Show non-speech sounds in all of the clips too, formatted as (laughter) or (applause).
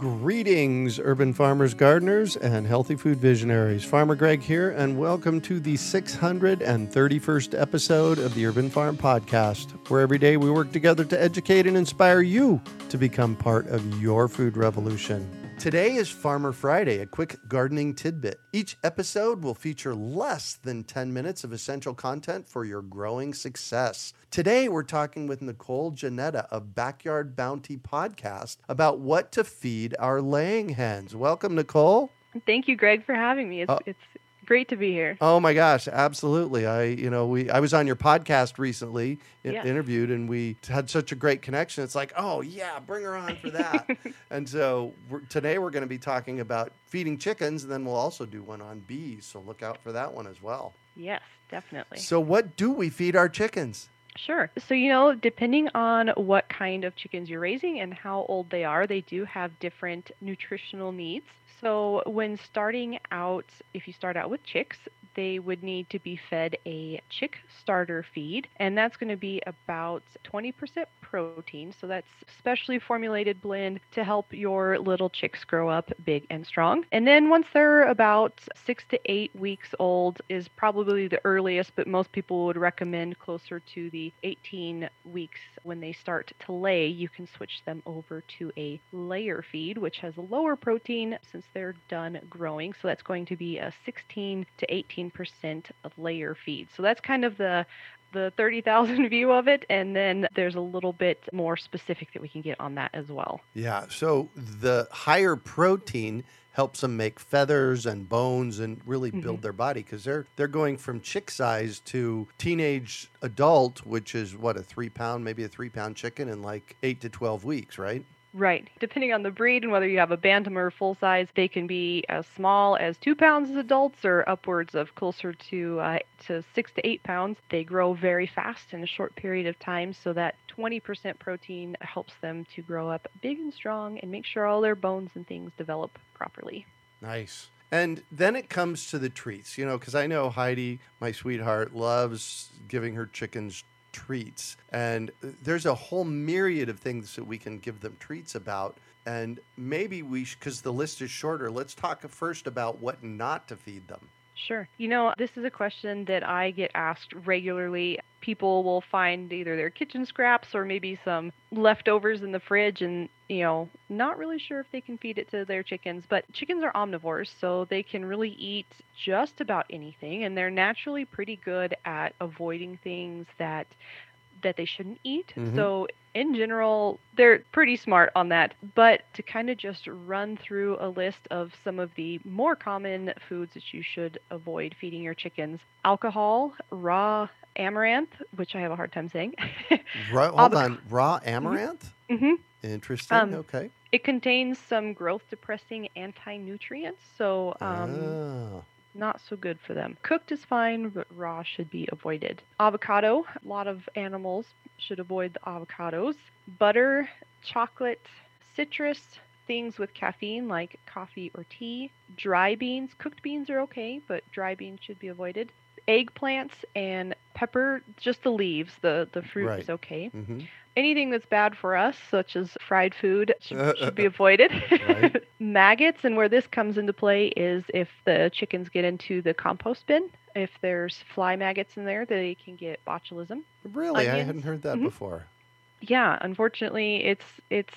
Greetings, urban farmers, gardeners, and healthy food visionaries. Farmer Greg here, and welcome to the 631st episode of the Urban Farm Podcast, where every day we work together to educate and inspire you to become part of your food revolution. Today is Farmer Friday, a quick gardening tidbit. Each episode will feature less than 10 minutes of essential content for your growing success. Today, we're talking with Nicole Gennetta of Backyard Bounty Podcast about what to feed our laying hens. Welcome, Nicole. Thank you, Greg, for having me. It's, uh, it's great to be here. Oh my gosh, absolutely. I, you know, we I was on your podcast recently, yeah. interviewed, and we had such a great connection. It's like, oh yeah, bring her on for that. (laughs) and so we're, today we're going to be talking about feeding chickens, and then we'll also do one on bees. So look out for that one as well. Yes, definitely. So what do we feed our chickens? Sure. So, you know, depending on what kind of chickens you're raising and how old they are, they do have different nutritional needs. So, when starting out, if you start out with chicks, they would need to be fed a chick starter feed, and that's going to be about 20% protein. So that's specially formulated blend to help your little chicks grow up big and strong. And then once they're about six to eight weeks old is probably the earliest, but most people would recommend closer to the 18 weeks when they start to lay. You can switch them over to a layer feed, which has a lower protein since they're done growing. So that's going to be a 16 to 18% of layer feed. So that's kind of the the 30,000 (laughs) view of it, and then there's a little bit more specific that we can get on that as well. Yeah. So the higher protein helps them make feathers and bones and really build mm-hmm. their body because they're they're going from chick size to teenage adult, which is what a three pound, maybe a three pound chicken in like eight to twelve weeks, right? Right. Depending on the breed and whether you have a bantam or full size, they can be as small as two pounds as adults or upwards of closer to uh, to six to eight pounds. They grow very fast in a short period of time, so that 20% protein helps them to grow up big and strong and make sure all their bones and things develop properly. Nice. And then it comes to the treats, you know, because I know Heidi, my sweetheart, loves giving her chickens treats. And there's a whole myriad of things that we can give them treats about. And maybe we, because the list is shorter, let's talk first about what not to feed them. Sure. You know, this is a question that I get asked regularly. People will find either their kitchen scraps or maybe some leftovers in the fridge and, you know, not really sure if they can feed it to their chickens. But chickens are omnivores, so they can really eat just about anything and they're naturally pretty good at avoiding things that that they shouldn't eat. Mm-hmm. So in general, they're pretty smart on that. But to kind of just run through a list of some of the more common foods that you should avoid feeding your chickens alcohol, raw amaranth, which I have a hard time saying. (laughs) right, hold on. Raw amaranth? Mm-hmm. Interesting. Um, okay. It contains some growth depressing anti nutrients. So, um, oh not so good for them. Cooked is fine, but raw should be avoided. Avocado, a lot of animals should avoid the avocados. Butter, chocolate, citrus, things with caffeine like coffee or tea. Dry beans, cooked beans are okay, but dry beans should be avoided. Eggplants and pepper, just the leaves. The the fruit Right. is okay. hmm Anything that's bad for us, such as fried food, (laughs) should, should be avoided. Right. (laughs) Maggots, and where this comes into play is if the chickens get into the compost bin. If there's fly maggots in there, they can get botulism. Really, I hadn't heard that Mhm. before. Yeah, unfortunately, it's it's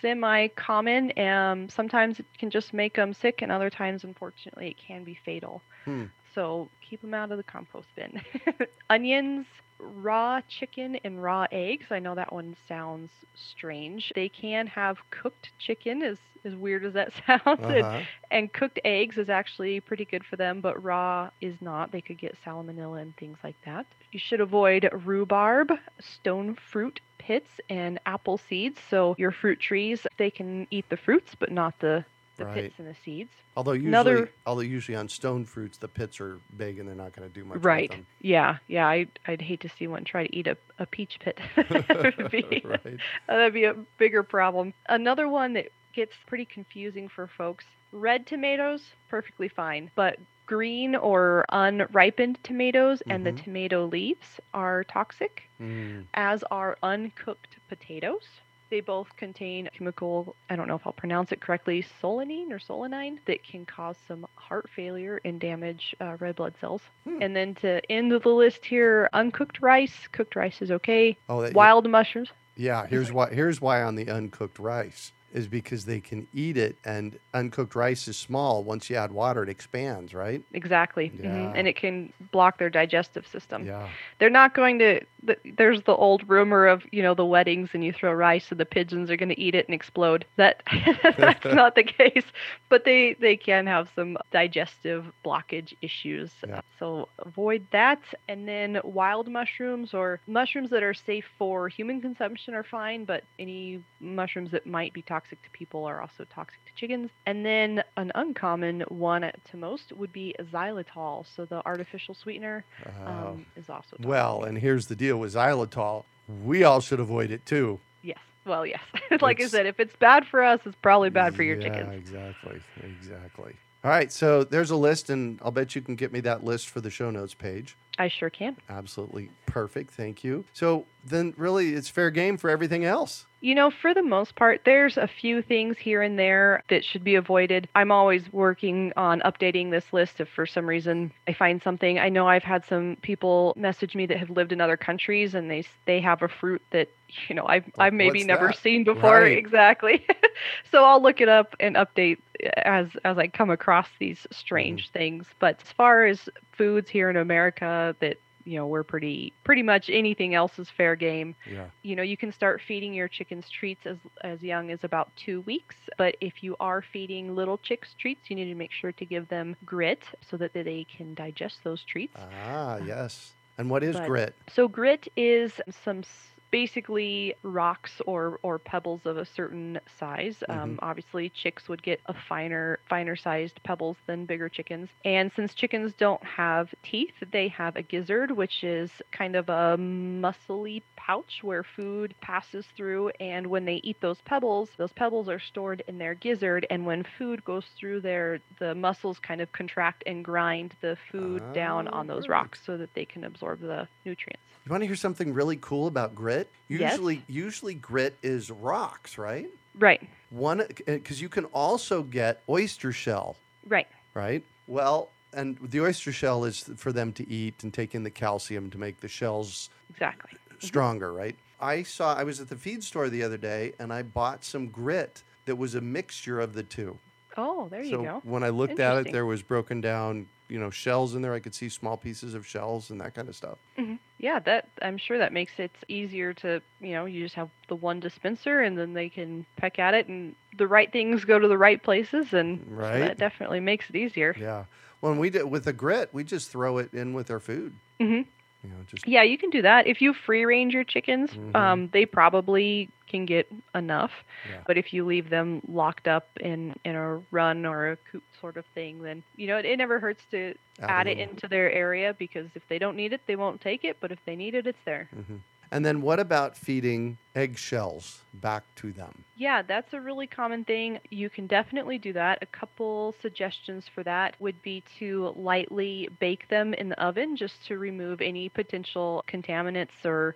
semi-common. Um, sometimes it can just make them sick, and other times, unfortunately, it can be fatal. Hmm. So keep them out of the compost bin. (laughs) Onions, raw chicken, and raw eggs. I know that one sounds strange. They can have cooked chicken, as as weird as that (laughs) sounds, and, Uh-huh. and cooked eggs is actually pretty good for them, but raw is not. They could get salmonella and things like that. You should avoid rhubarb, stone fruit pits, and apple seeds. So your fruit trees, they can eat the fruits, but not the, the Right. pits and the seeds. Although usually, Another- although usually on stone fruits, the pits are big and they're not going to do much. right. Yeah. Yeah. I, I'd hate to see one try to eat a, a peach pit. (laughs) That would be- (laughs) right. (laughs) That'd be a bigger problem. Another one that gets pretty confusing for folks red tomatoes, perfectly fine, but green or unripened tomatoes and the Mhm. tomato leaves are toxic, Mm. as are uncooked potatoes. They both contain chemical, I don't know if I'll pronounce it correctly, solanine or solanine, that can cause some heart failure and damage uh, red blood cells. Hmm. And then to end the list here, uncooked rice. Cooked rice is okay. Oh, that, Wild mushrooms. Yeah, here's why. Here's why on the uncooked rice is because they can eat it, and uncooked rice is small. Once you add water, it expands, right? Exactly. mhm, And it can block their digestive system. Yeah. They're not going to, th- there's the old rumor of, you know, the weddings and you throw rice and the pigeons are going to eat it and explode. That (laughs) That's (laughs) not the case. But they, they can have some digestive blockage issues. Yeah. So avoid that. And then wild mushrooms or mushrooms that are safe for human consumption are fine, but any mushrooms that might be toxic to people are also toxic to chickens. And then an uncommon one to most would be xylitol. So the artificial sweetener Oh. um, is also toxic. well, and here's the deal with xylitol. We all should avoid it too. yes. Well, yes. (laughs) like I said, if it's bad for us, it's probably bad for your yeah, chickens. exactly. Exactly. All right, so there's a list, and I'll bet you can get me that list for the show notes page. I sure can. Absolutely perfect. Thank you. So then, really, it's fair game for everything else. You know, for the most part, there's a few things here and there that should be avoided. I'm always working on updating this list if for some reason I find something. I know I've had some people message me that have lived in other countries and they they have a fruit that, you know, I've I've maybe what's never that? seen before Right. exactly. (laughs) so I'll look it up and update as as I come across these strange mm-hmm. things. But as far as foods here in America that you know we're pretty pretty much anything else is fair game Yeah. you know you can start feeding your chickens treats as as young as about two weeks but if you are feeding little chicks treats you need to make sure to give them grit so that they can digest those treats Ah, yes. And what is But- grit? so grit is some basically rocks or or pebbles of a certain size. Um, obviously, chicks would get a finer finer sized pebbles than bigger chickens. And since chickens don't have teeth, they have a gizzard, which is kind of a muscly pouch where food passes through. And when they eat those pebbles, those pebbles are stored in their gizzard. And when food goes through there, the muscles kind of contract and grind the food down on those Ah. rocks so that they can absorb the nutrients. You want to hear something really cool about grit? Yes. Usually, usually grit is rocks, right? Right, One, uh, because you can also get oyster shell, right. right? Well, and the oyster shell is for them to eat and take in the calcium to make the shells Exactly. Mm-hmm. stronger, right? I saw, I was at the feed store the other day and I bought some grit that was a mixture of the two. Oh, there you so go. when I looked at it, there was broken down, you know, shells in there. I could see small pieces of shells and that kind of stuff. Yeah, that I'm sure that makes it easier to, you know, you just have the one dispenser and then they can peck at it and the right things go to the right places and so that definitely makes it easier. Yeah. When we did with the grit, we just throw it in with our food. hmm You know, just Yeah, you can do that. If you free range your chickens, Mhm. um, they probably can get enough. Yeah. But if you leave them locked up in in a run or a coop sort of thing, then you know it, it never hurts to Add add it into their area because if they don't need it, they won't take it. But if they need it, it's there. hmm And then what about feeding eggshells back to them? Yeah, that's a really common thing. You can definitely do that. A couple suggestions for that would be to lightly bake them in the oven just to remove any potential contaminants or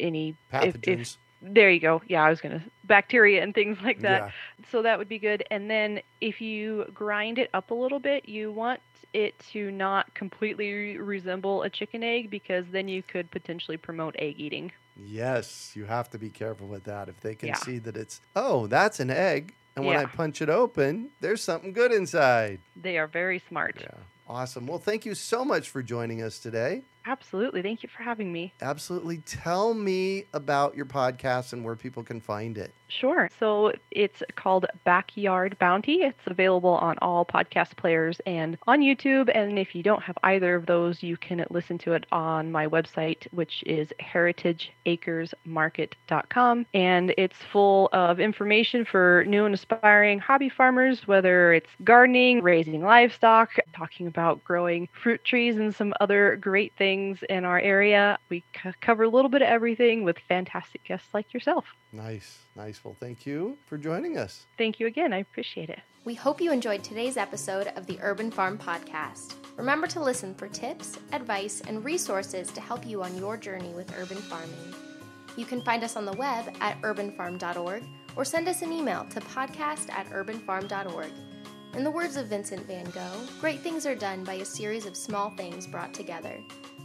any pathogens. If, if, there you go. Yeah, I was going to bacteria and things like that. Yeah. So that would be good. And then if you grind it up a little bit, you want it to not completely resemble a chicken egg because then you could potentially promote egg eating. Yes, you have to be careful with that. If they can yeah. see that it's, oh, that's an egg. And when yeah. I punch it open, there's something good inside. They are very smart. Yeah. Awesome. Well, thank you so much for joining us today. Absolutely. Thank you for having me. Absolutely. Tell me about your podcast and where people can find it. Sure. So it's called Backyard Bounty. It's available on all podcast players and on YouTube. And if you don't have either of those, you can listen to it on my website, which is heritageacresmarket.com. And it's full of information for new and aspiring hobby farmers, whether it's gardening, raising livestock, talking about growing fruit trees, and some other great things things in our area. We c- cover a little bit of everything with fantastic guests like yourself. Nice, nice. Well, thank you for joining us. Thank you again. I appreciate it. We hope you enjoyed today's episode of the Urban Farm Podcast. Remember to listen for tips, advice, and resources to help you on your journey with urban farming. You can find us on the web at urbanfarm.org or send us an email to podcast at urbanfarm.org. In the words of Vincent van Gogh, great things are done by a series of small things brought together.